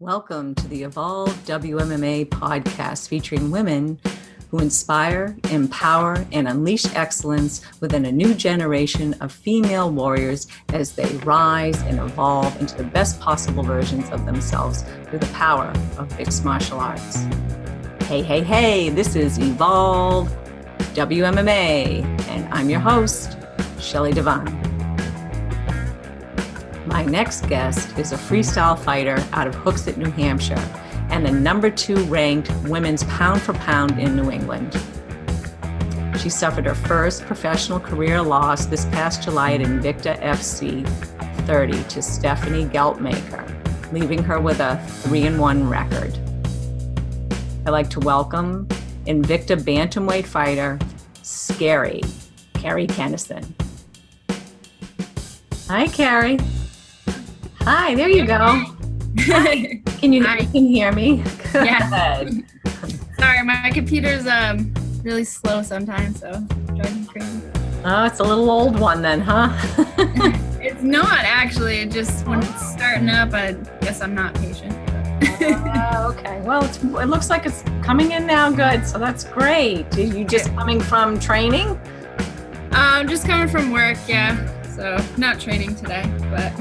Welcome to the Evolve WMMA podcast featuring women who inspire, empower, and unleash excellence within a new generation of female warriors as they rise and evolve into the best possible versions of themselves through the power of mixed martial arts. Hey, hey, hey, this is Evolve WMMA, and I'm your host, Shelly Devine. My next guest is a freestyle fighter out of Hooksett, New Hampshire, and the number two ranked women's pound for pound in New England. She suffered her first professional career loss this past July at Invicta FC 30 to Stephanie Geltmacher, leaving her with a 3 and 1 record. I'd like to welcome Invicta bantamweight fighter, Scary, Kerri Kenneson. Hi, Kerri. Hi, there you go. Can you, Hi. you can hear me? Yeah. Sorry, my computer's um really slow sometimes, so driving me crazy. Oh, it's a little old one then, huh? it's not actually. It just when it's starting up, I guess I'm not patient. uh, okay. Well, it looks like it's coming in now good, so that's great. Are you just coming from training? Um, just coming from work, yeah. So not training today, but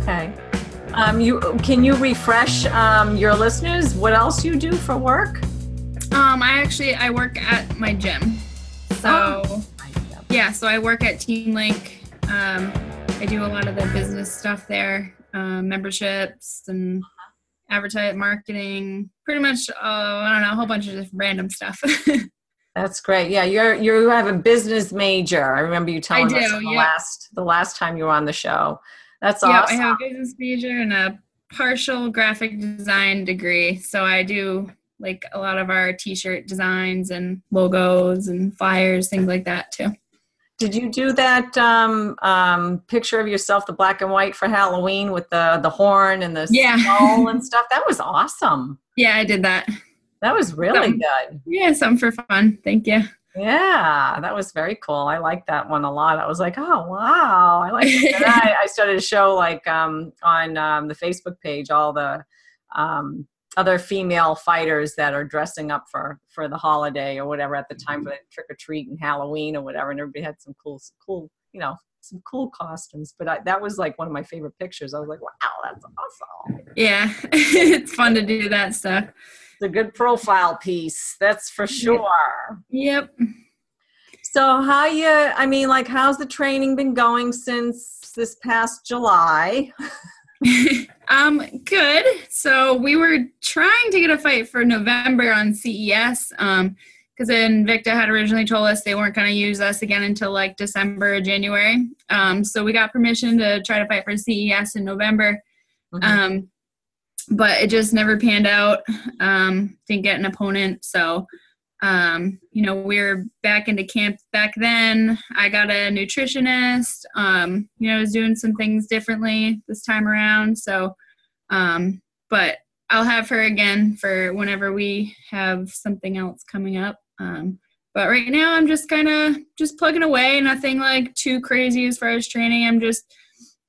Okay. Um, you can you refresh um, your listeners what else you do for work? Um, I actually I work at my gym. So oh. yeah, so I work at Team Link. Um, I do a lot of the business stuff there, um, memberships and advertise marketing. Pretty much, uh, I don't know, a whole bunch of just random stuff. That's great. Yeah, you're you have a business major. I remember you telling do, us the yeah. last the last time you were on the show. That's awesome. yeah, awesome. I have a business major and a partial graphic design degree. So I do like a lot of our t-shirt designs and logos and flyers, things like that too. Did you do that um, um, picture of yourself, the black and white for Halloween with the the horn and the yeah. skull and stuff? That was awesome. Yeah, I did that. That was really good. Yeah, something for fun. Thank you. Yeah, that was very cool. I liked that one a lot. I was like, oh wow, I like. I, I, started to show like um, on um, the Facebook page all the um, other female fighters that are dressing up for for the holiday or whatever at the time for the trick or treat and Halloween or whatever, and everybody had some cool, cool, you know, some cool costumes. But I, that was like one of my favorite pictures. I was like, wow, that's awesome. Yeah, it's fun to do that stuff a good profile piece that's for sure yep so how you i mean like how's the training been going since this past july um good so we were trying to get a fight for november on CES um because Invicta had originally told us they weren't going to use us again until like December or January. Um, so we got permission to try to fight for CES in November. Mm-hmm. Um, but it just never panned out. Um, didn't get an opponent, so um, you know we are back into camp back then. I got a nutritionist. Um, you know, I was doing some things differently this time around. So, um, but I'll have her again for whenever we have something else coming up. Um, but right now, I'm just kind of just plugging away. Nothing like too crazy as far as training. I'm just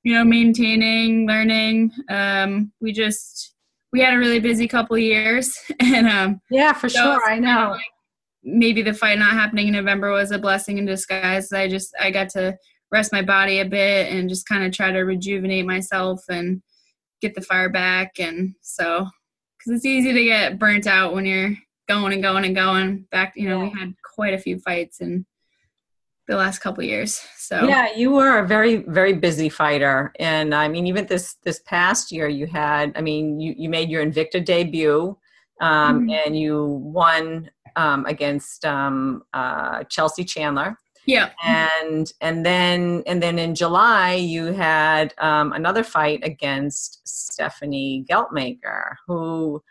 you know maintaining learning. Um, we just we had a really busy couple years and um, yeah for so sure. I know. like maybe the fight not happening in november was a blessing in disguise. I just i got to rest my body a bit and just kind of try to rejuvenate myself and get the fire back. And so because it's easy to get burnt out when you're going and going and going. Back you know yeah. we had quite a few fights and the last couple years. So yeah, you were a very very busy fighter, and I mean even this this past year you had I mean you you made your Invicta debut, um, mm-hmm. and you won um, against um, uh, Chelsea Chandler. Yeah, and and then and then in July you had um, another fight against Stephanie Geltmacher who,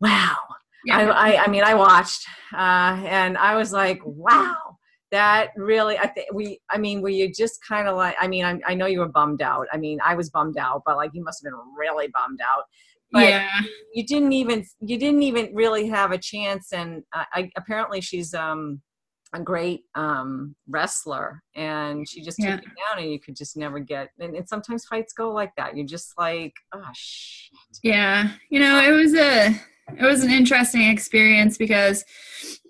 wow. Yeah. I, I, I mean, I watched uh, and I was like, wow, that really i think we i mean were you just kind of like i mean I, I know you were bummed out i mean i was bummed out but like you must have been really bummed out but yeah you didn't even you didn't even really have a chance and I, apparently she's um a great um, wrestler, and she just Yeah. took you down, and you could just never get. And, and sometimes fights go like that. You're just like, oh shit. Yeah, you know, it was a it was an interesting experience because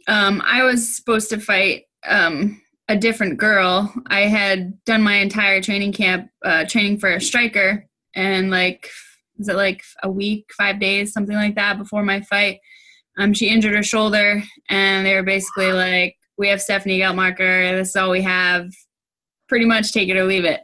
um, I was supposed to fight um, a different girl. I had done my entire training camp uh, training for a striker, and like was it like a week, five days, something like that before my fight. Um, she injured her shoulder, and they were basically like, "We have Stephanie Geltmacher. This is all we have. Pretty much take it or leave it."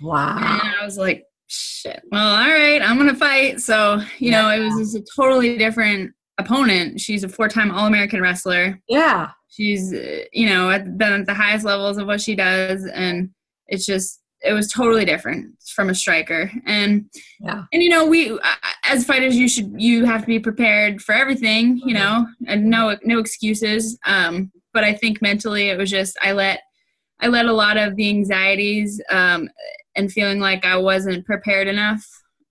Wow. And I was like, shit, well, all right, I'm to fight. So, you know, it was just a totally different opponent. She's a four time All American wrestler. Yeah. She's, you know, at, been at the highest levels of what she does. And it's just, it was totally different from a striker. And, Yeah. and, you know, we, as fighters, you should, you have to be prepared for everything, you know, and no, no excuses. Um, but I think mentally it was just, I let, I let a lot of the anxieties um, and feeling like I wasn't prepared enough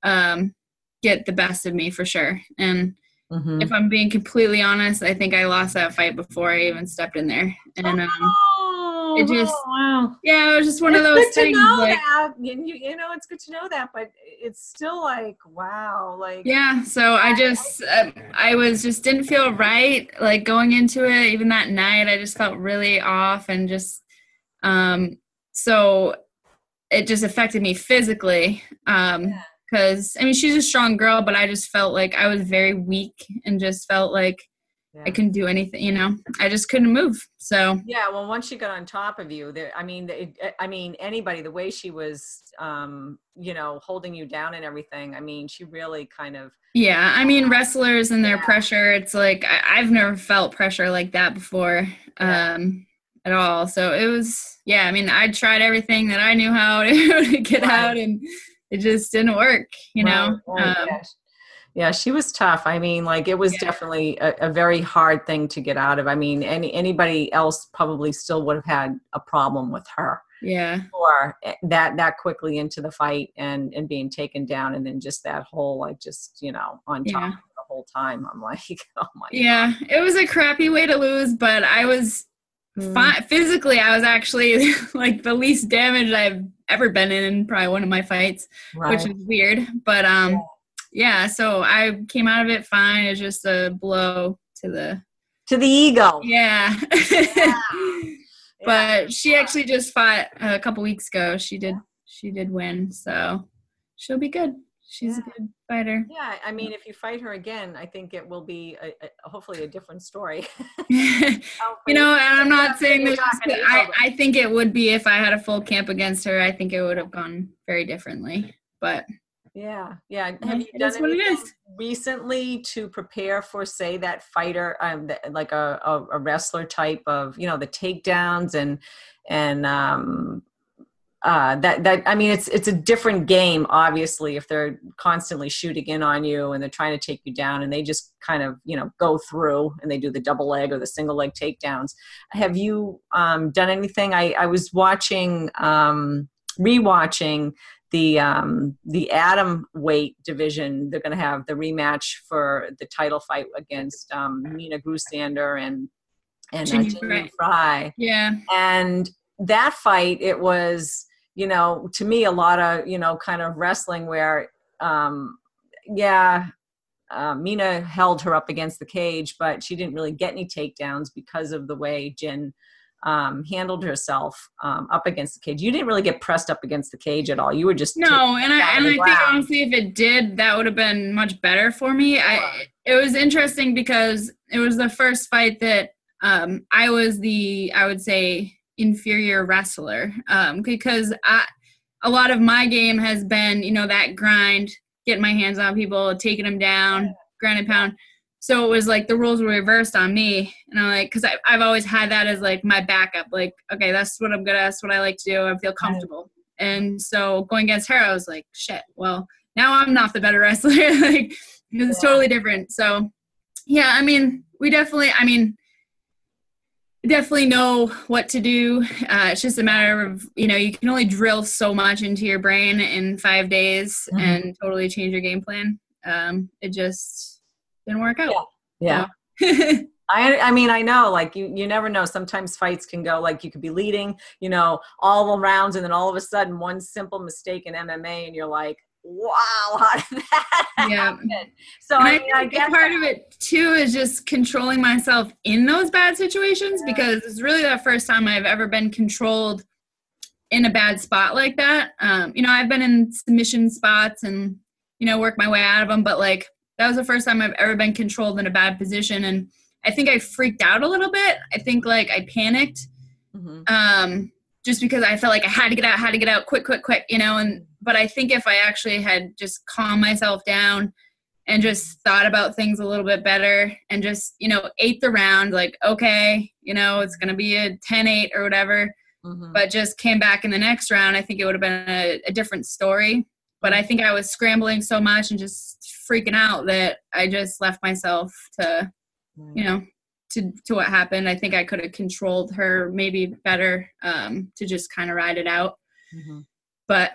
um, get the best of me for sure. And Mhm. if I'm being completely honest, I think I lost that fight before I even stepped in there. And um, Oh, it just- wow. yeah, it was just one it's of those good things. to know like, that. You, you, know, it's good to know that, but it's still like, wow, like yeah, so I just um, I was just didn't feel right like going into it. Even that night, I just felt really off and just um, so it just affected me physically. Um, Yeah. Because I mean she's a strong girl, but I just felt like I was very weak and just felt like Yeah. I couldn't do anything. You know, I just couldn't move. So Yeah, well, once she got on top of you, there. I mean, it, I mean, anybody, the way she was, um, you know, holding you down and everything. I mean, she really kind of. yeah, I mean wrestlers and their Yeah. pressure. It's like I, I've never felt pressure like that before. Yeah. Um, at all. So it was, yeah. I mean, I tried everything that I knew how to, to get Right. out, and it just didn't work. You know, Right, right, um, yeah. Yeah, she was tough. I mean, like it was Yeah. definitely a, a very hard thing to get out of. I mean, any anybody else probably still would have had a problem with her. yeah, or eh, that that quickly into the fight and and being taken down and then just that whole like just you know on top Yeah. the whole time i'm like oh my yeah. It was a crappy way to lose, but I was Mm. physically i was actually like the least damaged i've ever been in probably one of my fights right. which is weird but um yeah. so i came out of it fine. It's just a blow to the to the ego. Yeah. Yeah. but she actually just fought a couple weeks ago. She did she did win so she'll be good she's Yeah. a good fighter. Yeah i mean if you fight her again i think it will be a, a, hopefully a different story. You know and i'm not saying that I. I think it would be if i had a full camp against her i think it would have gone very differently but yeah yeah. Have you done what it anything recently to prepare for say that fighter um th- like a, a wrestler type of you know the takedowns and and um uh, that that I mean, it's it's a different game. Obviously, if they're constantly shooting in on you and they're trying to take you down, and they just kind of you know go through and they do the double leg or the single leg takedowns. Have you um, done anything? I I was watching um, rewatching the um, the atom weight division. They're going to have the rematch for the title fight against um, Minna Grusander and and uh, Ginny Ginny Fry. Frey yeah and that fight it was you know to me a lot of you know kind of wrestling where um yeah uh, Minna held her up against the cage but she didn't really get any takedowns because of the way Jinh um, handled herself um, up against the cage. You didn't really get pressed up against the cage at all. You were just no and i and i think honestly if it did that would have been much better for me. I it was interesting because it was the first fight that um i was the i would say inferior wrestler um because i a lot of my game has been you know that grind getting my hands on people taking them down grind and pound. So it was like the rules were reversed on me and i'm like because i've always had that as like my backup like okay that's what i'm good at that's what i like to do i feel comfortable and so going against her i was like shit well now i'm not the better wrestler like it's Yeah. totally different. So yeah i mean we definitely i mean definitely know what to do. Uh, it's just a matter of you know you can only drill so much into your brain in five days Mhm. and totally change your game plan. Um, it just didn't work out. Yeah. I, I mean, I know, like you, you never know. Sometimes fights can go like you could be leading, you know, all the rounds, and then all of a sudden, one simple mistake in MMA, and you're like, wow, how did that yeah. happen? So I, I, mean, I guess part of it too is just controlling myself in those bad situations yeah. because it's really the first time I've ever been controlled in a bad spot like that. Um, you know, I've been in submission spots and you know work my way out of them, but like that was the first time I've ever been controlled in a bad position and I think I freaked out a little bit. I think like I panicked. Mm-hmm. Um, just because I felt like I had to get out, had to get out quick, quick, quick, you know, and but I think if I actually had just calmed myself down and just thought about things a little bit better and just, you know, ate the round, like, okay, you know, it's gonna be a 10-8 or whatever. Mm-hmm. But just came back in the next round, I think it would have been a, a different story. But I think I was scrambling so much and just freaking out that I just left myself to you know to to what happened i think i could have controlled her maybe better um to just kind of ride it out mm-hmm. but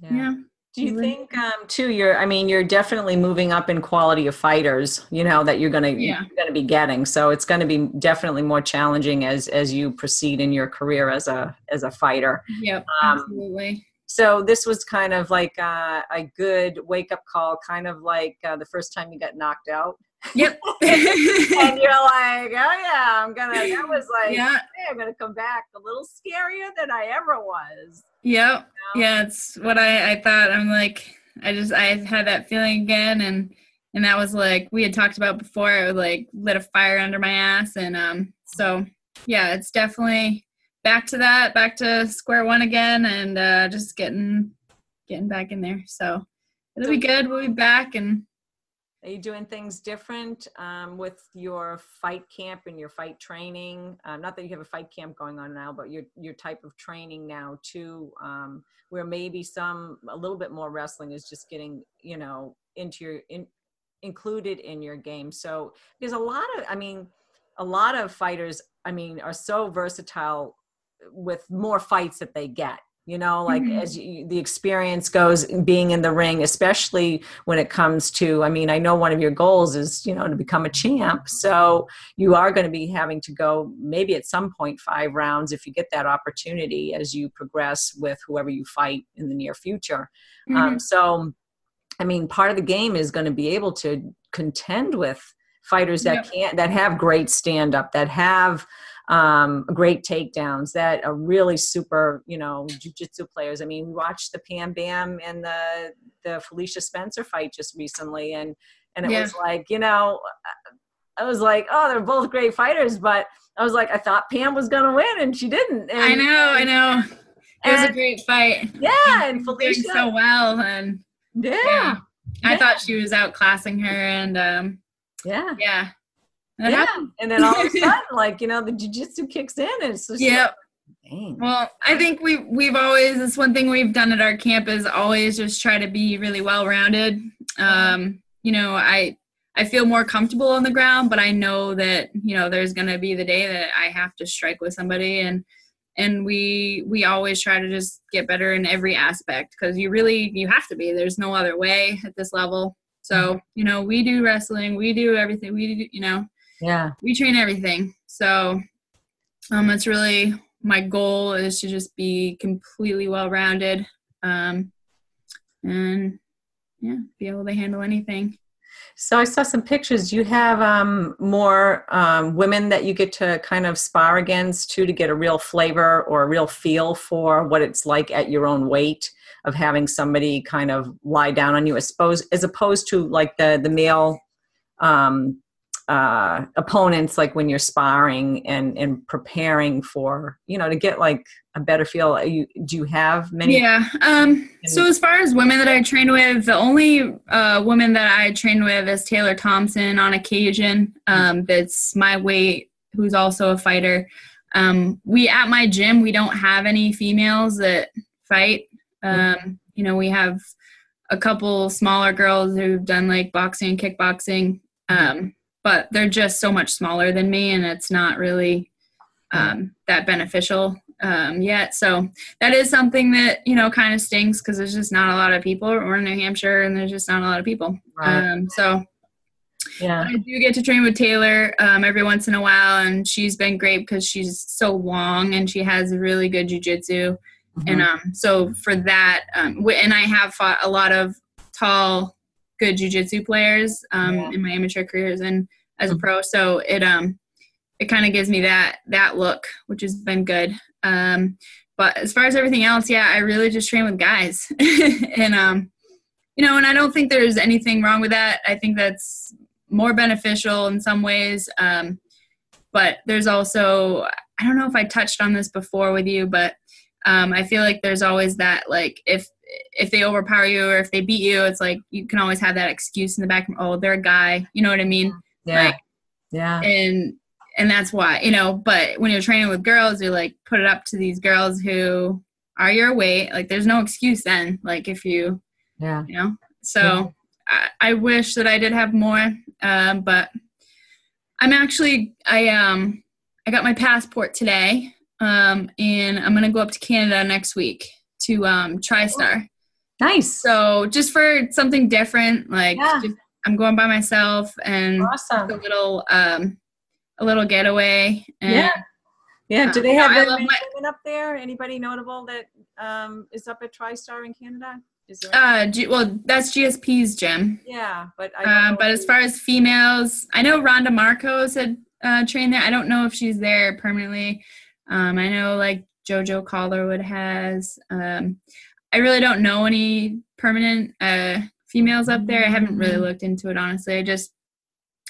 yeah. yeah. do you think um too you're i mean you're definitely moving up in quality of fighters you know that you're gonna yeah. you're gonna be getting so it's gonna be definitely more challenging as as you proceed in your career as a as a fighter yep um, absolutely so this was kind of like uh, a good wake up call kind of like uh, the first time you got knocked out Yep. and you're like, oh yeah, I'm gonna. That was like, yeah, hey, I'm gonna come back a little scarier than I ever was. Yep. You know? Yeah, it's what I I thought. I'm like, I just I had that feeling again, and and that was like we had talked about before. It was like lit a fire under my ass, and um, so yeah, it's definitely back to that, back to square one again, and uh, just getting getting back in there. So it'll be good. We'll be back and are you doing things different um, with your fight camp and your fight training? Um, not that you have a fight camp going on now, but your your type of training now too, um, where maybe some a little bit more wrestling is just getting you know into your in, included in your game. So there's a lot of, I mean, a lot of fighters, I mean, are so versatile with more fights that they get you know like mm-hmm. as you, the experience goes being in the ring especially when it comes to i mean i know one of your goals is you know to become a champ so you are going to be having to go maybe at some point five rounds if you get that opportunity as you progress with whoever you fight in the near future um, mm-hmm. um, so i mean part of the game is going to be able to contend with fighters that yep. can't that have great stand up that have um, great takedowns that are really super, you know, jujitsu players. I mean, we watched the Pam Bam and the the Felicia Spencer fight just recently, and and it yeah. was like, you know, I was like, oh, they're both great fighters, but I was like, I thought Pam was gonna win, and she didn't. And, I know, I know. It was a great fight. Yeah, and Felicia doing so well, and yeah. yeah. I thought she was outclassing her, and um, yeah, yeah, yeah. Happened. And then all of a sudden, like, you know, the jujitsu kicks in and it's just yeah. Like, well, I think we we've always this one thing we've done at our camp is always just try to be really well rounded. Um, you know, I I feel more comfortable on the ground, but I know that you know there's gonna be the day that I have to strike with somebody, and and we we always try to just get better in every aspect because you really you have to be. There's no other way at this level. So mm-hmm. you know, we do wrestling, we do everything, we do you know yeah. We train everything. So um that's really my goal is to just be completely well rounded um and yeah be able to handle anything. So I saw some pictures. You have um, more um, women that you get to kind of spar against too, to get a real flavor or a real feel for what it's like at your own weight of having somebody kind of lie down on you, as opposed as opposed to like the the male um, uh, opponents like when you're sparring and and preparing for you know to get like a better feel. You do you have many yeah um so as far as women that i train with the only uh woman that i train with is taylor thompson on occasion um that's my weight who's also a fighter. Um we at my gym we don't have any females that fight. Um you know we have a couple smaller girls who've done like boxing and kickboxing. Um but they're just so much smaller than me and it's not really um, that beneficial um, yet so that is something that you know kind of stinks because there's just not a lot of people we're in new hampshire and there's just not a lot of people right. um, so Yeah. I do get to train with Taylor um, every once in a while, and she's been great because she's so long and she has really good jujitsu. Mhm. And um, so for that, um, and I have fought a lot of tall, good jujitsu players um, Yeah. in my amateur careers and as a pro. So it um, it kind of gives me that that look, which has been good. Um, but as far as everything else, yeah, I really just train with guys, and um, you know, and I don't think there's anything wrong with that. I think that's more beneficial in some ways. Um, but there's also, I don't know if I touched on this before with you, but um, I feel like there's always that like if if they overpower you or if they beat you, it's like you can always have that excuse in the back. Of, Oh, they're a guy. You know what I mean? Yeah. Like, yeah. and and that's why you know. But when you're training with girls, you like put it up to these girls who are your weight. Like there's no excuse then. Like if you Yeah. you know. So Yeah. I, I wish that I did have more, um, but I'm actually I um I got my passport today, um, and I'm gonna go up to Canada next week to um, TriStar. Nice. So just for something different, like Yeah. I'm going by myself and awesome. a little um a little getaway. And, Yeah. Yeah. Do Uh, they have very love my- women up there? Anybody notable that um, is up at TriStar in Canada? Is there? Uh, G- well, that's GSP's gym. yeah, but Um, but as far as females, I know Randa Markos had uh, trained there. I don't know if she's there permanently. Um, I know like JoJo Calderwood has. Um, I really don't know any permanent uh, females up there. I haven't really Mm. looked into it honestly. I just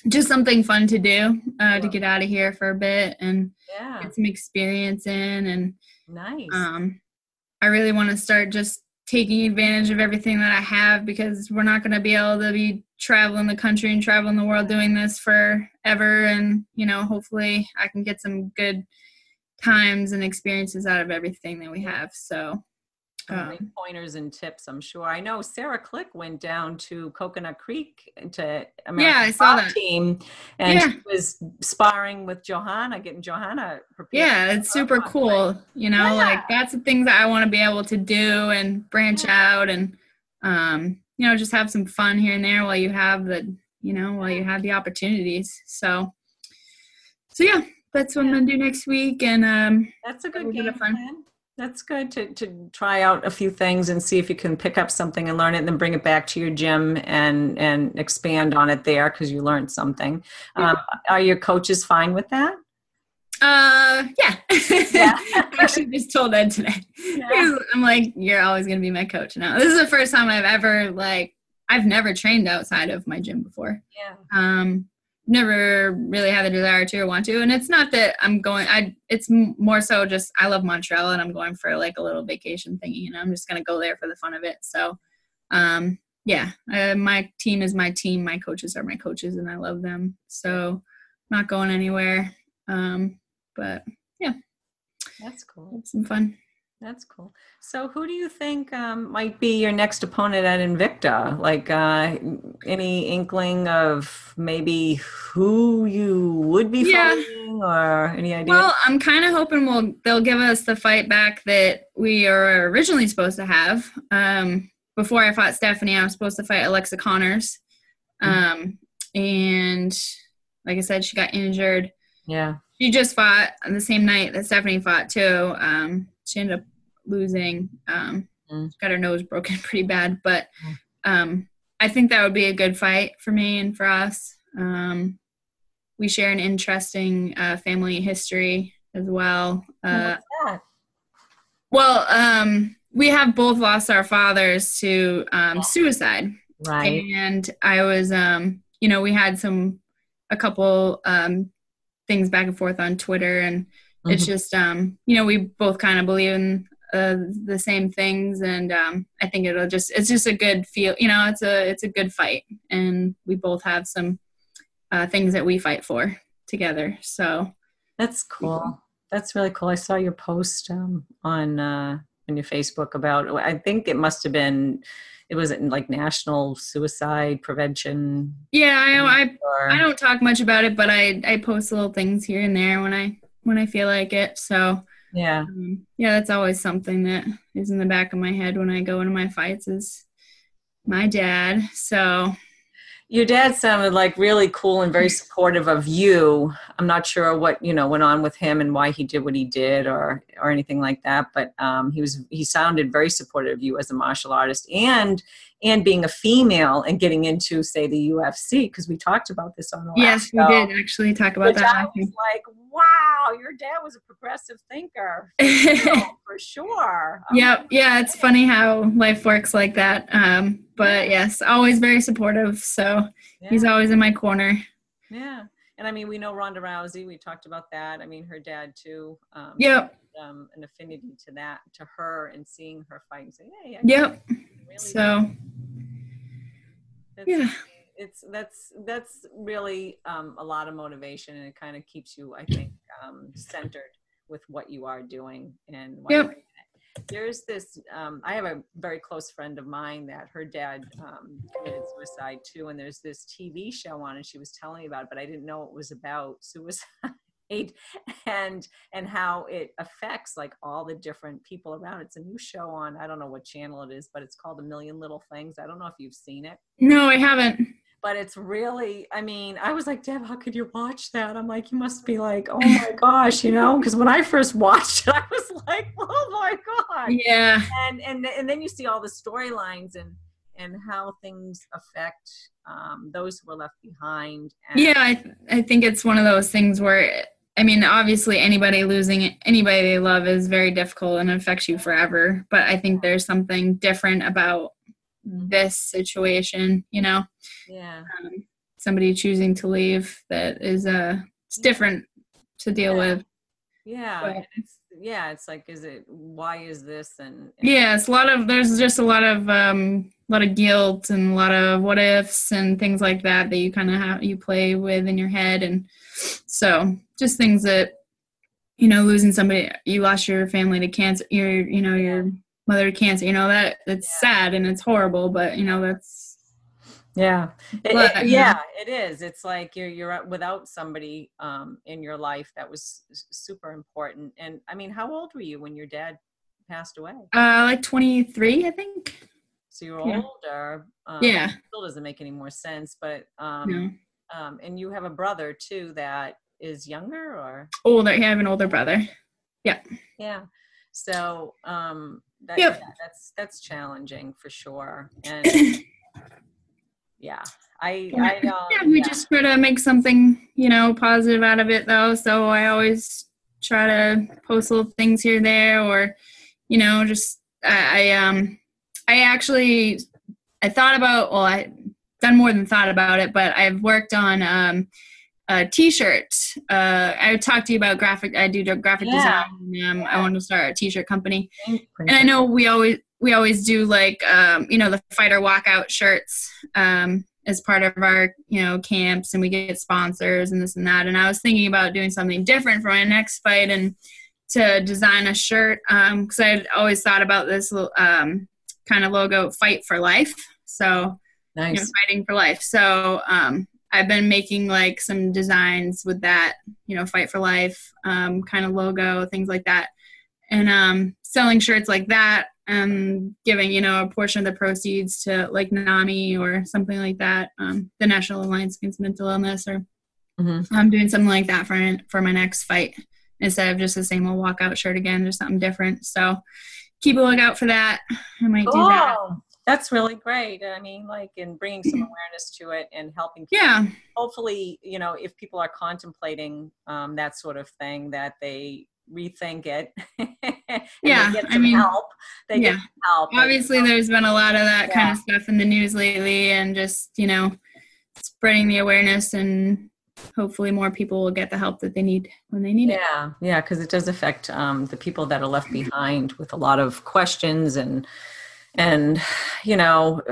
just something fun to do uh, to get out of here for a bit and yeah, get some experience in and nice. um, I really want to start just taking advantage of everything that I have because we're not going to be able to be traveling the country and traveling the world doing this forever. And, you know, hopefully I can get some good times and experiences out of everything that we have. So, um, pointers and tips, I'm sure. I know Sarah Click went down to Coconut Creek to Yeah, American I saw that. team, and Yeah. she was sparring with Johanna, getting Johanna prepared. yeah, it's super cool. You know, Yeah. like that's the things that I want to be able to do and branch out and, um, you know, just have some fun here and there while you have the, you know, while you have the opportunities. So, so yeah, that's what I'm gonna do next week. And um, That's a good game fun. plan. That's good to, to try out a few things and see if you can pick up something and learn it and then bring it back to your gym and, and expand on it there because you learned something. Um, are your coaches fine with that? uh, yeah, Yeah. I actually just told Ed today. I'm like, you're always gonna be my coach now. This is the first time I've ever like, I've never trained outside of my gym before. Yeah. um never really had the desire to or want to and it's not that i'm going i it's more so just i love montreal and i'm going for like a little vacation thingy you know i'm just going to go there for the fun of it so um yeah uh, my team is my team my coaches are my coaches and i love them so not going anywhere um but yeah. That's cool. some fun That's cool. So, who do you think um, might be your next opponent at Invicta? Like, uh, any inkling of maybe who you would be Yeah. fighting, or any idea? Well, I'm kind of hoping we'll they'll give us the fight back that we are originally supposed to have. Um, before I fought Stephanie, I was supposed to fight Alexa Conners, um, and like I said, she got injured. yeah. She just fought on the same night that Stephanie fought too. She ended up losing. Um, Mm. Got her nose broken pretty bad, but Mm. um, I think that would be a good fight for me and for us. Um, we share an interesting uh, family history as well. Uh, What's that? well, um, we have both lost our fathers to um, suicide, Right. and I was, um, you know, we had some a couple um, things back and forth on Twitter, and it's Mhm. just, um, you know, we both kind of believe in uh, the same things, and um, I think it'll just, it's just a good feel, you know, it's a, it's a good fight, and we both have some uh, things that we fight for together. So That's cool. That's really cool. I saw your post um, on uh, on your Facebook about. I think it must have been. It was like National Suicide Prevention. yeah, I, I, I don't talk much about it, but I I post little things here and there when I when I feel like it. So yeah. um, yeah, that's always something that is in the back of my head when I go into my fights is my dad. So your dad sounded like really cool and very supportive of you. I'm not sure what you know went on with him and why he did what he did or or anything like that. But um, he was he sounded very supportive of you as a martial artist and and being a female and getting into say the UFC because we talked about this on the yes we did actually talk about that. I was like, wow, your dad was a progressive thinker for sure. Yep, yeah, it's funny how life works like that. Um, but yes, always very supportive. So yeah. he's always in my corner. Yeah. And I mean, we know Ronda Rousey. We talked about that. I mean, her dad too. Um, yep. Um, an affinity to that, to her, and seeing her fight and saying, "Hey, yep." Really so, yeah, it's that's that's really um, a lot of motivation, and it kind of keeps you, I think, um, centered with what you are doing and yep there's this um, i have a very close friend of mine that her dad um, committed suicide too and there's this tv show on and she was telling me about it but i didn't know it was about suicide and and how it affects like all the different people around. It's a new show on i don't know what channel it is but it's called a million little things. I don't know if you've seen it. No i haven't but it's really i mean i was like deb how could you watch that? I'm like you must be like oh my gosh you know? Because when i first watched it i was like oh my god yeah. And and and then you see all the storylines and and how things affect um, those who are left behind and- yeah I, th- I think it's one of those things where I mean, obviously, anybody losing anybody they love is very difficult and affects you forever. But I think there's something different about this situation you know? Yeah. Um, somebody choosing to leave that is uh it's different to deal yeah. with. Yeah. But, it's yeah it's like is it why is this and, and yeah it's a lot of there's just a lot of um a lot of guilt and a lot of what ifs and things like that that you kind of have you play with in your head. And so just things that you know losing somebody you lost your family to cancer your you know your mother cancer you know that it's sad and it's horrible but you know that's yeah. It, but, it, yeah it is. It's like you're you're without somebody um in your life that was super important. And i mean how old were you when your dad passed away? Uh like 23 i think. So you're yeah. older um, yeah. still doesn't make any more sense but um no. um and you have a brother too that is younger or? Older Yeah, i have an older brother. Yeah. Yeah. So um that, yep. yeah, that's that's challenging for sure. And yeah, I I um, yeah, we yeah. just try to make something you know positive out of it though. So I always try to post little things here there, or you know, just I, I um I actually I thought about well I done more than thought about it, but I've worked on um a t-shirt. Uh, I talked to you about graphic. I do graphic yeah. design. Um, I want to start a t-shirt company, and I know we always we always do like um, you know the fighter walkout shirts um, as part of our you know camps, and we get sponsors and this and that. And I was thinking about doing something different for my next fight and to design a shirt because um, I'd always thought about this um, kind of logo, "Fight for Life." So, nice. you know, fighting for life. So um, I've been making like some designs with that, you know, fight for life um, kind of logo, things like that, and um, selling shirts like that, and giving you know a portion of the proceeds to like NAMI or something like that, um, the National Alliance Against Mental Illness, or mm-hmm. I'm doing something like that for for my next fight instead of just the same old walkout shirt again, just something different. So keep a lookout for that. I might cool. do that that's really great i mean like in bringing some awareness to it and helping people. yeah hopefully you know if people are contemplating um, that sort of thing that they rethink it yeah i mean help they yeah. get help obviously there's been a lot of that yeah. kind of stuff in the news lately and just you know spreading the awareness and hopefully more people will get the help that they need when they need yeah. it yeah yeah because it does affect um, the people that are left behind with a lot of questions and and you know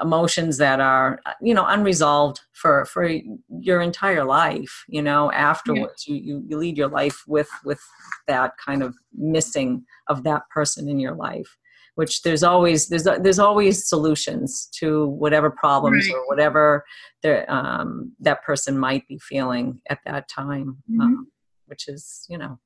emotions that are you know unresolved for for your entire life you know afterwards yeah. you, you lead your life with with that kind of missing of that person in your life which there's always there's there's always solutions to whatever problems right. or whatever um, that person might be feeling at that time mm-hmm. um, which is you know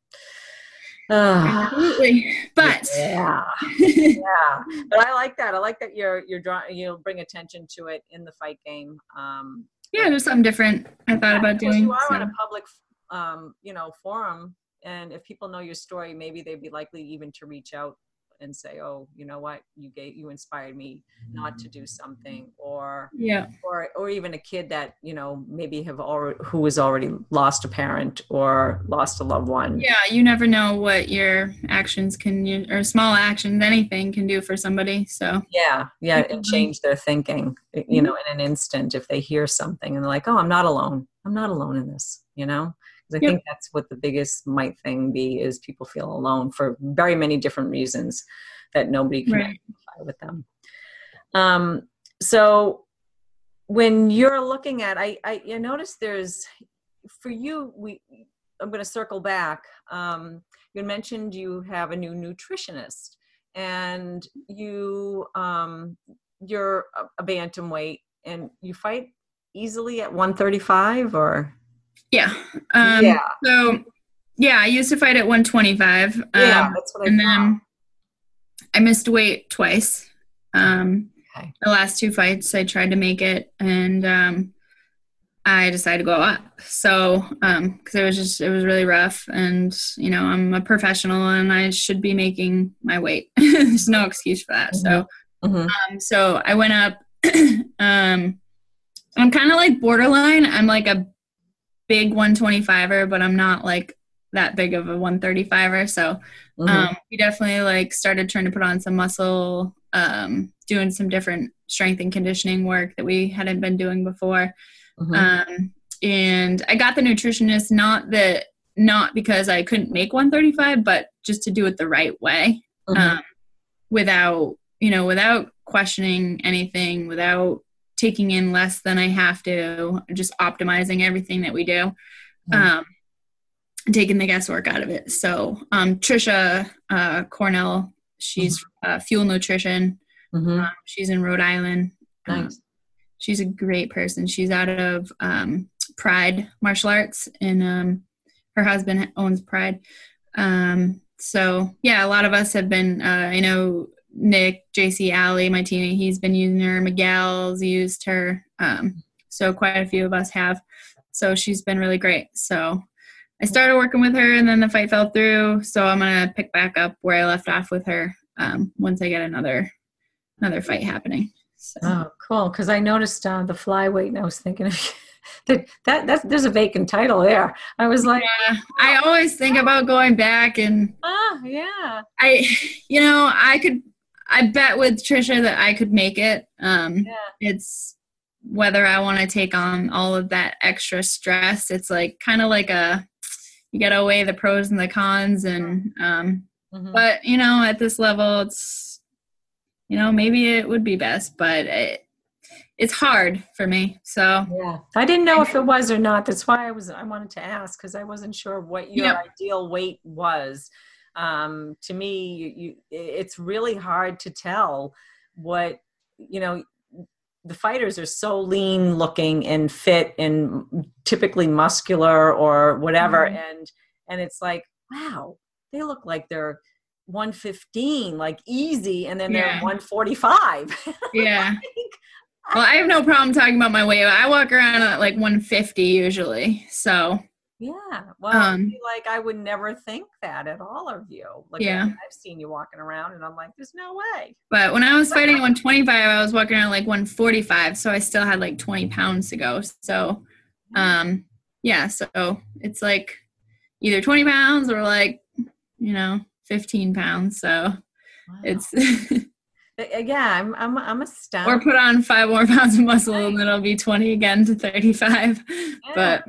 Absolutely. But yeah, yeah. But I like that. I like that you're you're drawing. You'll bring attention to it in the fight game. Um, yeah, there's something different I thought about doing. You are so. on a public, um, you know, forum, and if people know your story, maybe they'd be likely even to reach out and say, "Oh, you know what? You gave you inspired me not to do something," or Yeah. or or even a kid that you know maybe have already who has already lost a parent or lost a loved one. Yeah, you never know what your actions can or small actions, anything can do for somebody. So Yeah, yeah, and Mhm. change their thinking, you know, in an instant if they hear something and they're like, "Oh, I'm not alone. I'm not alone in this," you know. I Yep. think that's what the biggest might thing be is people feel alone for very many different reasons that nobody can Right. identify with them. Um, so when you're looking at, I, I, you notice there's for you. We, I'm going to circle back. Um, you mentioned you have a new nutritionist, and you, um, you're a, a bantamweight, and you fight easily at 135 or yeah. Um, yeah, So yeah, I used to fight at 125. Um, yeah, that's what I and thought. then I missed weight twice. Um, Okay. The last two fights, I tried to make it, and um, I decided to go up. So, because it was just, it was really rough, and you know, I'm a professional, and I should be making my weight. There's no excuse for that. So, Mhm. um, so I went up. um, I'm kind of like borderline. I'm like a big 125er, but I'm not like that big of a 135er. So Mhm. um, we definitely like started trying to put on some muscle, um, doing some different strength and conditioning work that we hadn't been doing before. Mhm. Um, and I got the nutritionist not that not because I couldn't make 135, but just to do it the right way, Mhm. um, without you know, without questioning anything, without taking in less than I have to, just optimizing everything that we do. Mhm. Um, taking the guesswork out of it. So um, Trisha uh, Cornell, she's uh, Fuel Nutrition. Mhm. Um, she's in Rhode Island. Um, she's a great person. She's out of um, Pride Martial Arts, and um, her husband owns Pride. Um, so yeah, a lot of us have been. Uh, I know Nick, JC Alley, my team. He's been using her. Miguel's used her. Um, so quite a few of us have. So she's been really great. So I started working with her, and then the fight fell through. So I'm gonna pick back up where I left off with her um, once I get another another fight happening. So. Oh, cool. Because I noticed uh, the flyweight, and I was thinking of that, that. That's there's a vacant title there. I was like, Yeah, I always think about going back, and ah, yeah, I, you know, I could. I bet with Trisha that I could make it. Um, yeah, it's whether I want to take on all of that extra stress. It's like kind of like a you got to weigh the pros and the cons, and um, Mhm. but you know, at this level, it's you know maybe it would be best, but it, it's hard for me. So yeah. I didn't know if it was or not. That's why I was. I wanted to ask because I wasn't sure what your Yep. ideal weight was. Um, to me, you, you, it's really hard to tell what you know. The fighters are so lean looking and fit and typically muscular or whatever, Mhm. and and it's like, wow, they look like they're 115, like easy, and then they're 145. yeah. Well, I have no problem talking about my weight. I walk around at like 150 usually. So Yeah. Well, Um, like I would never think that at all of you. Like Yeah. I- I've seen you walking around and I'm like, there's no way. But when I was fighting at 125, I was walking around like 145, so I still had like 20 pounds to go. So, um, yeah, so it's like either 20 pounds or like, you know, 15 pounds. So Wow. it's, yeah, I'm I'm I'm or astounded. put on five more pounds of muscle and then it'll be 20 again to 35. But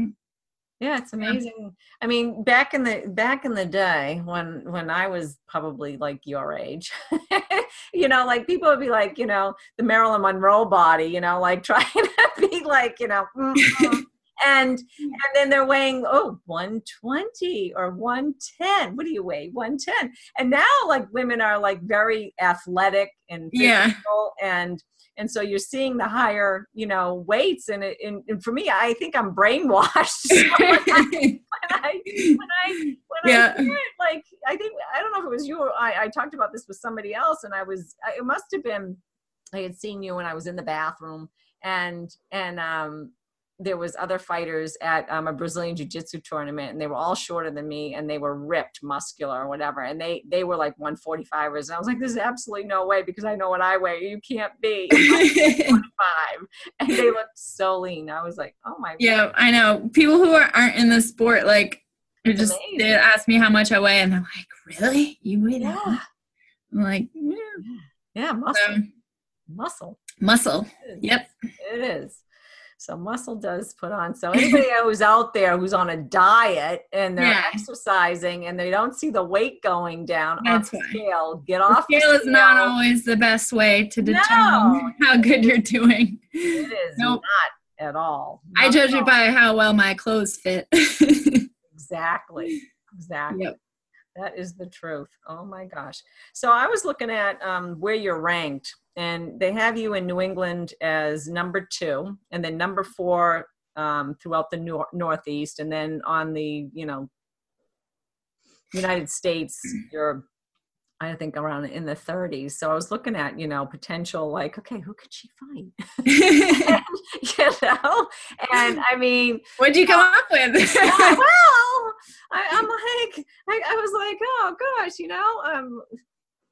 yeah, it's amazing. I mean, back in the back in the day when when I was probably like your age, you know, like people would be like, you know, the Marilyn Monroe body, you know, like trying to be like, you know, mm, mm. and and then they're weighing oh 120 or 110 what do you weigh 110 and now like women are like very athletic and Yeah. and and so you're seeing the higher you know weights and, it, and, and for me i think i'm brainwashed so when I, when I when I when Yeah. I hear it, like I think I don't know if it was you or I, I talked about this with somebody else, and I was I- it must have been I had seen you when I was in the bathroom, and and um there was other fighters at um, a Brazilian jiu-jitsu tournament, and they were all shorter than me, and they were ripped, muscular, or whatever, and they they were like 145ers, and I was like, there's absolutely no way because I know what I weigh, you can't be five, and they looked so lean. I was like, oh my god. yeah, I know. People who are, aren't in the sport, like, they just amazing. they ask me how much I weigh, and I'm like, really? You weigh that? yeah. I'm like, yeah. yeah, muscle, So, muscle. muscle. Yep. It is. So muscle does put on. So anybody who's out there who's on a diet and they're Yeah. exercising and they don't see the weight going down That's off the scale, get The off the scale is not always the best way to No. determine how good you're doing. It is Nope. not at all. I judge at it by how well my clothes fit. exactly. Exactly. Yep. That is the truth. Oh my gosh. So I was looking at um, where you're ranked, and they have you in New England as number two, and then number four um, throughout the nor- Northeast, and then on the you know United States, you're I think around in the 30s. So I was looking at you know potential like okay, who could she fight? you know, and I mean What'd you come up with? well, I, I'm like, I, I was like, oh gosh, you know, um,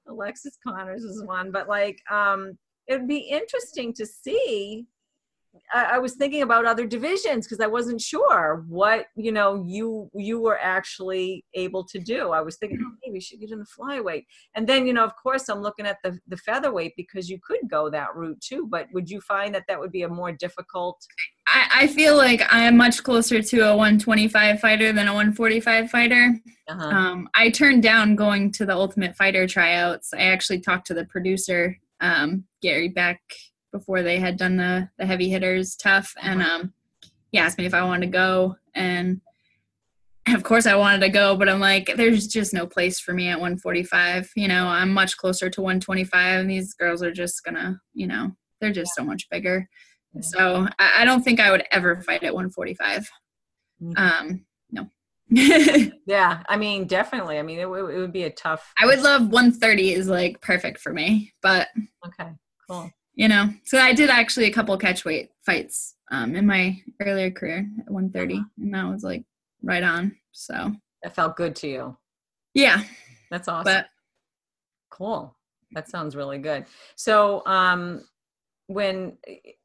Alexa Conners is one, but like, um, it'd be interesting to see. I, I was thinking about other divisions because I wasn't sure what you know you you were actually able to do. I was thinking, oh, maybe we should get in the flyweight, and then you know, of course, I'm looking at the the featherweight because you could go that route too. But would you find that that would be a more difficult? I, I feel like I'm much closer to a 125 fighter than a 145 fighter. Uh-huh. Um, I turned down going to the Ultimate Fighter tryouts. I actually talked to the producer, um, Gary Beck, before they had done the, the heavy hitters tough, and um, he asked me if I wanted to go, and of course I wanted to go, but I'm like, there's just no place for me at 145. You know, I'm much closer to 125, and these girls are just gonna, you know, they're just so much bigger. So I, I don't think I would ever fight at 145. Mhm. Um, no. Yeah, I mean, definitely. I mean, it, w- it would be a tough. I would love 130 is like perfect for me, but Okay, cool. You know, so I did actually a couple catch weight fights um, in my earlier career at 130, Uh-huh. and that was like right on. So That felt good to you. yeah, That's awesome. but cool. That sounds really good. So, um, when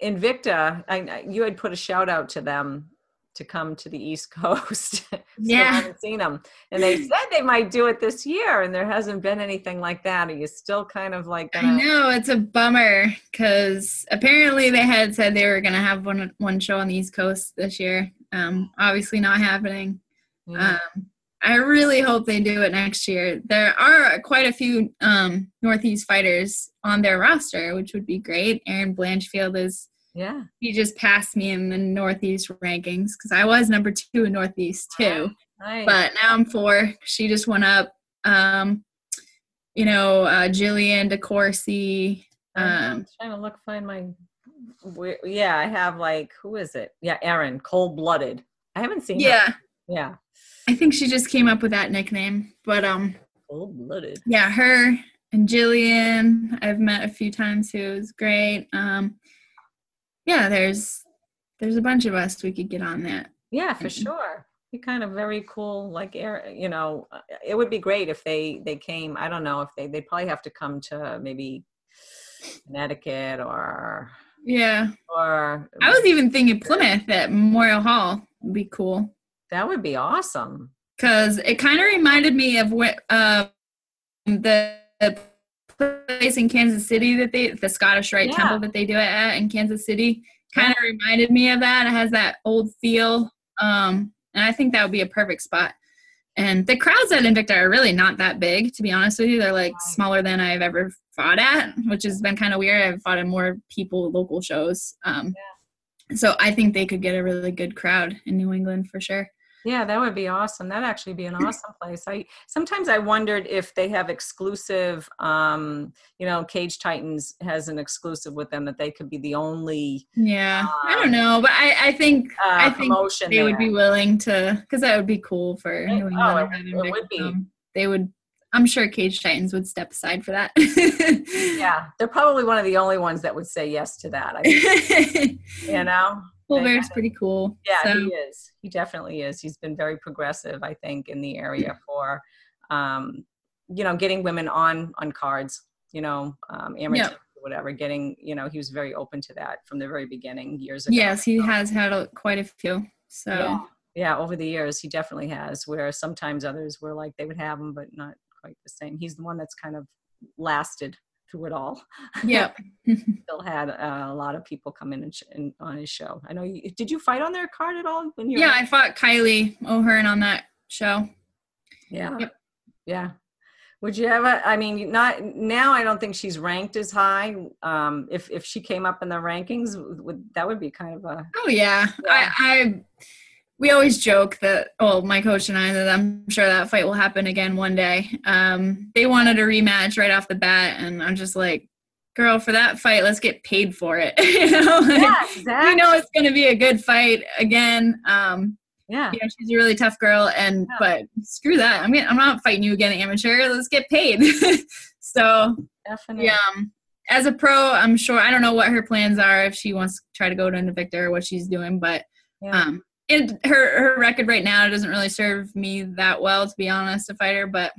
Invicta, I, I- you had put a shout out to them to come to the East Coast. Still Yeah. haven't seen them, and they said they might do it this year, and there hasn't been anything like that. Are you still kind of like I gonna? know it's a bummer because apparently they had said they were gonna have one one show on the East Coast this year. Um, obviously not happening. Yeah. Um, I really hope they do it next year. There are quite a few um, Northeast fighters on their roster, which would be great. Erin Blanchfield is yeah. he just passed me in the Northeast rankings because I was number two in Northeast too, Nice. but now I'm four. She just went up. Um, you know, uh, Jillian DeCoursey. I'm Um, trying to look, find my. Yeah, I have like who is it? Yeah, Erin, cold blooded. I haven't seen. her. yeah, Yeah, I think she just came up with that nickname, but um, cold blooded. yeah, her and Jillian I've met a few times who is great. Um, yeah, there's there's a bunch of us we could get on that. Yeah, for Mhm. sure. Be kind of very cool. Like, air, you know, uh, it would be great if they they came. I don't know if they they'd probably have to come to maybe Connecticut or Yeah, or I was even thinking Plymouth at Memorial Hall would be cool that would be awesome. because it kind of reminded me of what uh, the, the place in Kansas City that they the Scottish Rite Yeah. Temple that they do it at in Kansas City. Kind of reminded me of that. It has that old feel, um, and I think that would be a perfect spot. And the crowds at Invicta are really not that big, to be honest with you. They're like smaller than I've ever fought at, which has been kind of weird. I've fought at more people local shows. Um, So I think they could get a really good crowd in New England for sure. Yeah, that would be awesome. That'd actually be an awesome place. I sometimes I wondered if they have exclusive, um, you know, Cage Titans has an exclusive with them that they could be the only. Yeah, um, I don't know, but I I think uh, I think they there. would be willing to because that would be cool for New England. Oh, it, it would be. They would. I'm sure Cage Titans would step aside for that. yeah, they're probably one of the only ones that would say yes to that. I you know. Colbert's pretty cool. Yeah, so. he is. He definitely is. He's been very progressive, I think, in the area for, um, you know, getting women on on cards. You know, um, amateur. Yep. Whatever, getting you know, he was very open to that from the very beginning years ago. Yes, he has had a, quite a few. So yeah. yeah, over the years, he definitely has. Where sometimes others were like they would have him, but not quite the same. He's the one that's kind of lasted through it all. Yeah, Still had uh, a lot of people come in, and sh- in on his show. I know. You, did you fight on their card at all when you? Yeah, I fought Kylie O'Hearn on that show. Yeah. Yep. Yeah. Would you ever? I mean, not now. I don't think she's ranked as high. Um, if if she came up in the rankings, would that would be kind of a? Oh yeah, yeah. I, I we always joke that well my coach and i that i'm sure that fight will happen again one day. Um, they wanted a rematch right off the bat and i'm just like girl for that fight let's get paid for it. You know like, yeah, exactly. you know it's going to be a good fight again. Um, yeah. you know, she's a really tough girl and yeah. but screw that. I'm gonna, i'm not fighting you again amateur. Let's get paid. So definitely. yeah um, as a pro i'm sure i don't know what her plans are if she wants to try to go to invicta or what she's doing but yeah. um and her her record right now doesn't really serve me that well to be honest a fighter but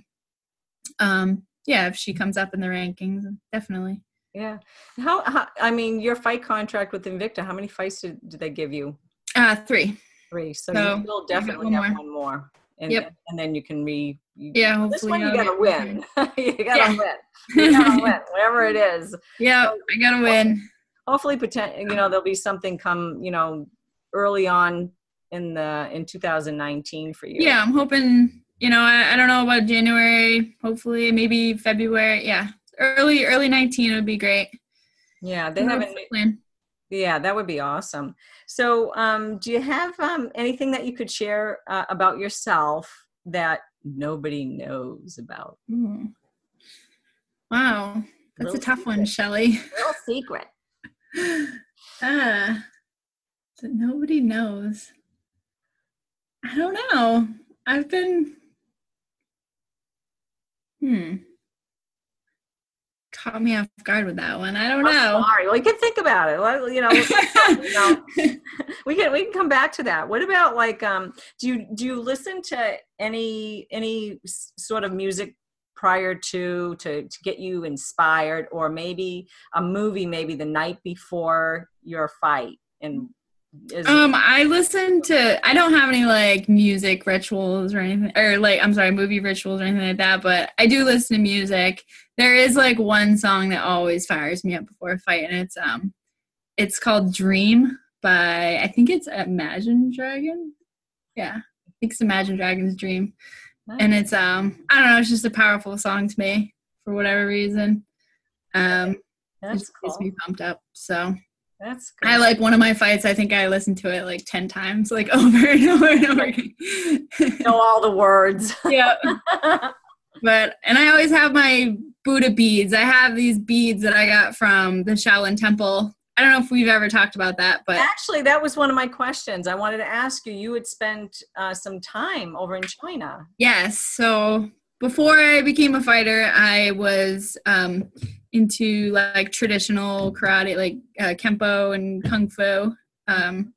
um yeah if she comes up in the rankings definitely. Yeah. How, how i mean your fight contract with invicta how many fights did, did they give you? Uh three. Three. So, so you will definitely one have more. one more. And, yep. and then you can re you, yeah this one you gotta win. you gotta win. You gotta win whatever it is. Yeah so, i gotta win. hopefully pretend you know there'll be something come you know early on in the in 2019 for you? Yeah, I'm hoping. You know, I, I don't know about January. Hopefully, maybe February. Yeah, early early 19 would be great. Yeah, they haven't. Plan. Yeah, that would be awesome. So, um, do you have um, anything that you could share uh, about yourself that nobody knows about? Mm. Wow, that's Little a tough secret. one, Shelly. Real secret. Ah, uh, that nobody knows. I don't know. I've been hmm caught me off guard with that one. I don't know. sorry. Well, you can think about it. Well, you know, you know, we can we can come back to that. What about like um do you do you listen to any any sort of music prior to to to get you inspired or maybe a movie maybe the night before your fight and is um, I listen to. I don't have any like music rituals or anything, or like I'm sorry, movie rituals or anything like that. But I do listen to music. There is like one song that always fires me up before a fight, and it's um, it's called "Dream" by I think it's Imagine Dragon. Yeah, I think it's Imagine Dragons "Dream," nice. and it's um, I don't know, it's just a powerful song to me for whatever reason. Um, That's it just cool. gets me pumped up. So that's good. I like one of my fights. I think I listened to it like 10 times, like over and over and over again. know all the words. yeah. But, and I always have my Buddha beads. I have these beads that I got from the Shaolin Temple. I don't know if we've ever talked about that, but actually, that was one of my questions. I wanted to ask you. You had spent uh, some time over in China. Yes. So before I became a fighter, I was um, into like traditional karate, like uh, kempo and kung fu, um,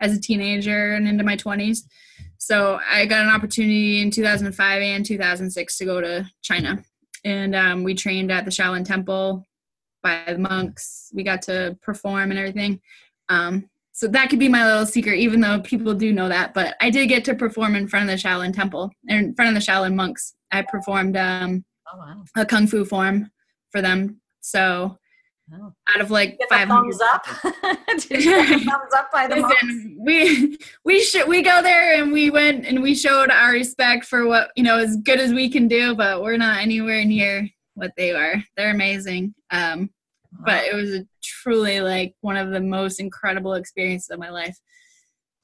as a teenager and into my 20s. So I got an opportunity in 2005 and 2006 to go to China, and um, we trained at the Shaolin Temple by the monks. We got to perform and everything. Um, so that could be my little secret, even though people do know that. But I did get to perform in front of the Shaolin Temple, in front of the Shaolin monks. I performed um, oh, wow. a kung fu form for them. So oh. out of like five thumbs up, thumbs up by the Listen, we we should we go there and we went and we showed our respect for what you know as good as we can do, but we're not anywhere near what they are. They're amazing. Um, wow. But it was a truly like one of the most incredible experiences of my life.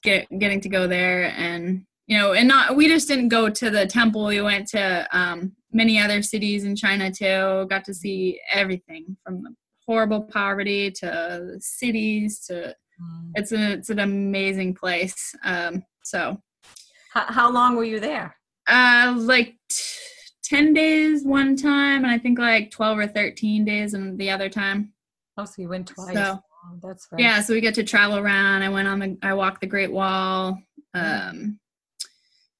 Get, getting to go there and you know, and not we just didn't go to the temple. We went to um, many other cities in China too. Got to see everything from the horrible poverty to cities to mm. it's an it's an amazing place. Um, so, how, how long were you there? Uh, like. T- 10 days one time and I think like 12 or 13 days and the other time. Oh, so you went twice. So, oh, that's right. Yeah, so we get to travel around. I went on the I walked the Great Wall. Mm. Um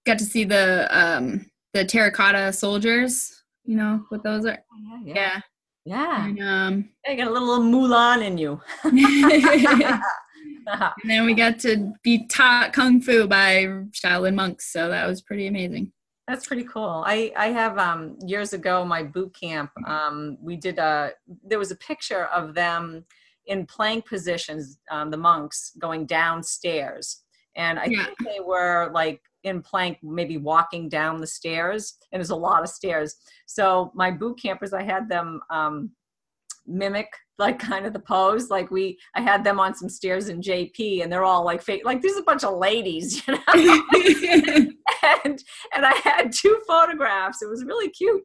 got to see the um the terracotta soldiers, you know, what those are. Oh, yeah. Yeah. Yeah. And, um I got a little Mulan in you. and then we got to be taught kung fu by Shaolin monks, so that was pretty amazing. That's pretty cool. I I have um years ago my boot camp. Um, we did a there was a picture of them in plank positions, um, the monks going downstairs, and I yeah. think they were like in plank, maybe walking down the stairs, and there's a lot of stairs. So my boot campers, I had them um, mimic like kind of the pose like we i had them on some stairs in jp and they're all like fake like there's a bunch of ladies you know and and I had two photographs. It was really cute.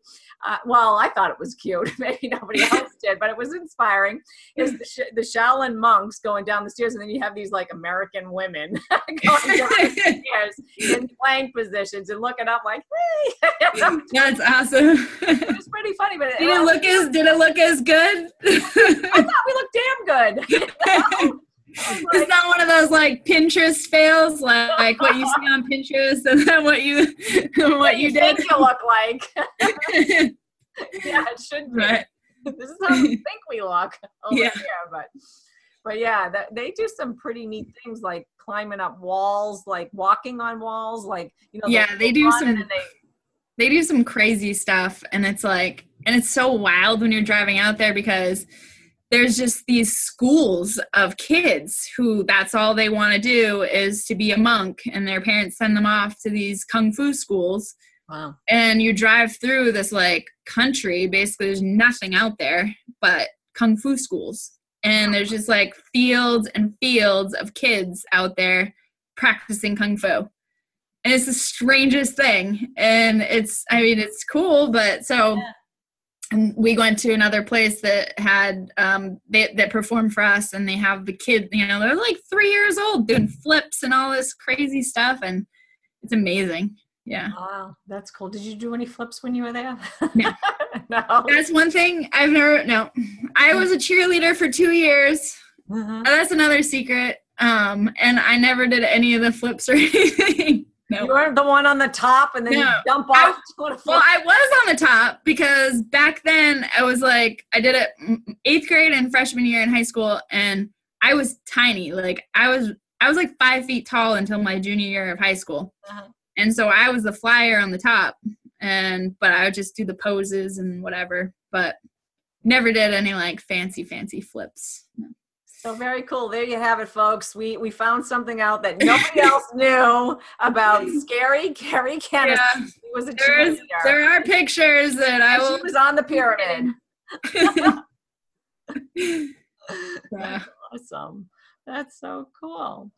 Uh, well, I thought it was cute. Maybe nobody else did, but it was inspiring. Is the, Sh- the Shaolin monks going down the stairs, and then you have these like American women going down the stairs in plank positions and looking up like, "Hey!" That's awesome. it was pretty funny, but did it, it look as did it look as good? I thought we looked damn good. You know? it's not one of those like Pinterest fails, like, like what you see on Pinterest, and then what you what you, you did. Think you look like. yeah, it should be. Right. This is how we think we look over yeah. here, but but yeah, that, they do some pretty neat things like climbing up walls, like walking on walls, like you know. Yeah, they, they do some. They, they do some crazy stuff, and it's like, and it's so wild when you're driving out there because there's just these schools of kids who that's all they want to do is to be a monk and their parents send them off to these kung fu schools. Wow. And you drive through this like country basically there's nothing out there but kung fu schools. And there's just like fields and fields of kids out there practicing kung fu. And it's the strangest thing. And it's i mean it's cool but so yeah and we went to another place that had um they, that performed for us and they have the kids you know they're like three years old doing flips and all this crazy stuff and it's amazing. Yeah. Wow that's cool. Did you do any flips when you were there? No. No. That's one thing i've never no. I was a cheerleader for two years. Mm-hmm. that's another secret. Um and i never did any of the flips or anything no. You weren't the one on the top and then no. you jump off. I, well, I was on the top because back then I was like, I did it eighth grade and freshman year in high school, and I was tiny. Like I was, I was like five feet tall until my junior year of high school, uh-huh. and so I was the flyer on the top. And but I would just do the poses and whatever, but never did any like fancy, fancy flips. So very cool. There you have it, folks. We we found something out that nobody else knew about scary Kerri Kenneson. Yeah. was a There's, There are pictures that I will. She was on the pyramid. yeah. Awesome. That's so cool.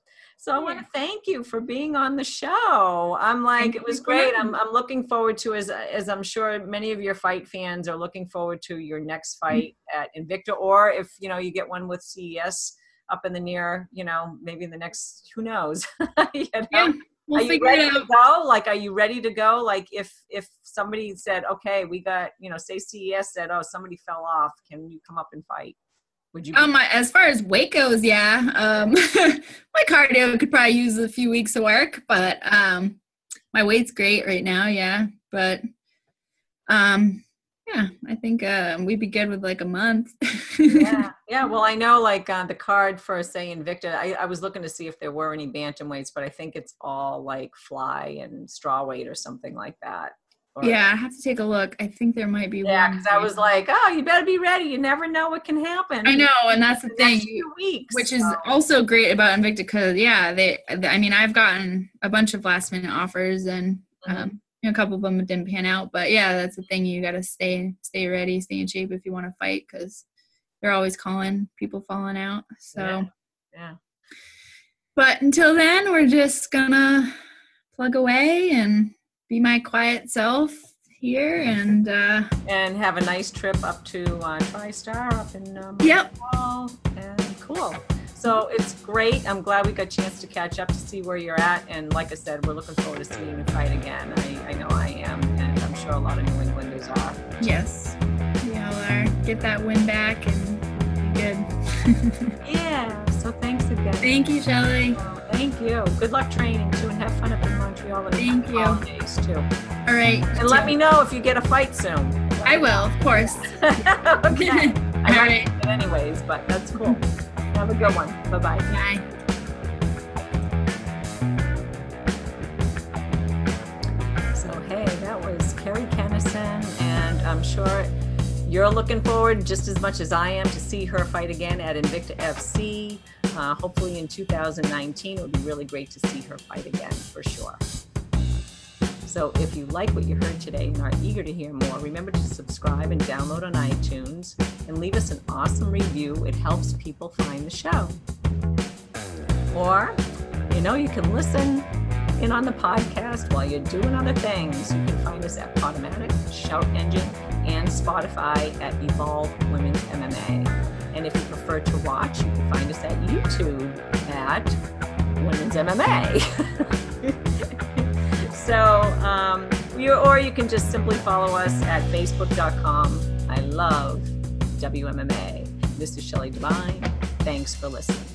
So I want to thank you for being on the show. I'm like, it was great. I'm, I'm looking forward to, as, as I'm sure many of your fight fans are looking forward to your next mm-hmm. fight at Invicta, or if, you know, you get one with CES up in the near, you know, maybe in the next, who knows? you know? Yeah. We'll are you ready to go? Like, are you ready to go? Like, if if somebody said, "Okay, we got," you know, say CES said, "Oh, somebody fell off. Can you come up and fight?" Would you? Um, as far as weight goes, yeah. Um, my cardio could probably use a few weeks of work, but um, my weight's great right now. Yeah, but um, yeah, I think uh, we'd be good with like a month. yeah, yeah. Well, I know like uh, the card for say Invicta. I, I was looking to see if there were any bantam weights, but I think it's all like fly and straw weight or something like that. Or, yeah, I have to take a look. I think there might be one. yeah, because I was like, oh, you better be ready. You never know what can happen. I know, and that's the, the thing. Two weeks, which so. is also great about Invicta because yeah, they. I mean, I've gotten a bunch of last minute offers, and mm-hmm. um, a couple of them didn't pan out. But yeah, that's the thing. You got to stay stay ready, stay in shape if you want to fight because they're always calling people falling out. So yeah. yeah. But until then, we're just gonna plug away and be my quiet self here and uh and have a nice trip up to uh, TriStar up in um, Yep. Montreal. and cool. So it's great. I'm glad we got a chance to catch up to see where you're at. And like I said, we're looking forward to seeing you fight again. I, I know I am, and I'm sure a lot of New Englanders are. yes. We all are. Get that win back and be good. Yeah. So thanks again. Thank you, Shelly. Thank you. Good luck training too, and have fun up in Montreal. and Thank you. Holidays too. All right. And let me know if you get a fight soon. I will, of course. okay. I All right. it anyways, but that's cool. Have a good one. Bye bye. Bye. So, hey, that was Kerri Kenneson, and I'm sure you're looking forward just as much as I am to see her fight again at Invicta FC. Uh, hopefully in 2019. It would be really great to see her fight again for sure. So, if you like what you heard today and are eager to hear more, remember to subscribe and download on iTunes and leave us an awesome review. It helps people find the show. Or, you know, you can listen in on the podcast while you're doing other things. You can find us at Podomatic, Shout Engine, and Spotify at Evolve Women's MMA. And if you prefer to watch, you can find us at YouTube at Women's MMA. so, um, you, or you can just simply follow us at facebook.com. I love WMMA. This is Shelly Devine. Thanks for listening.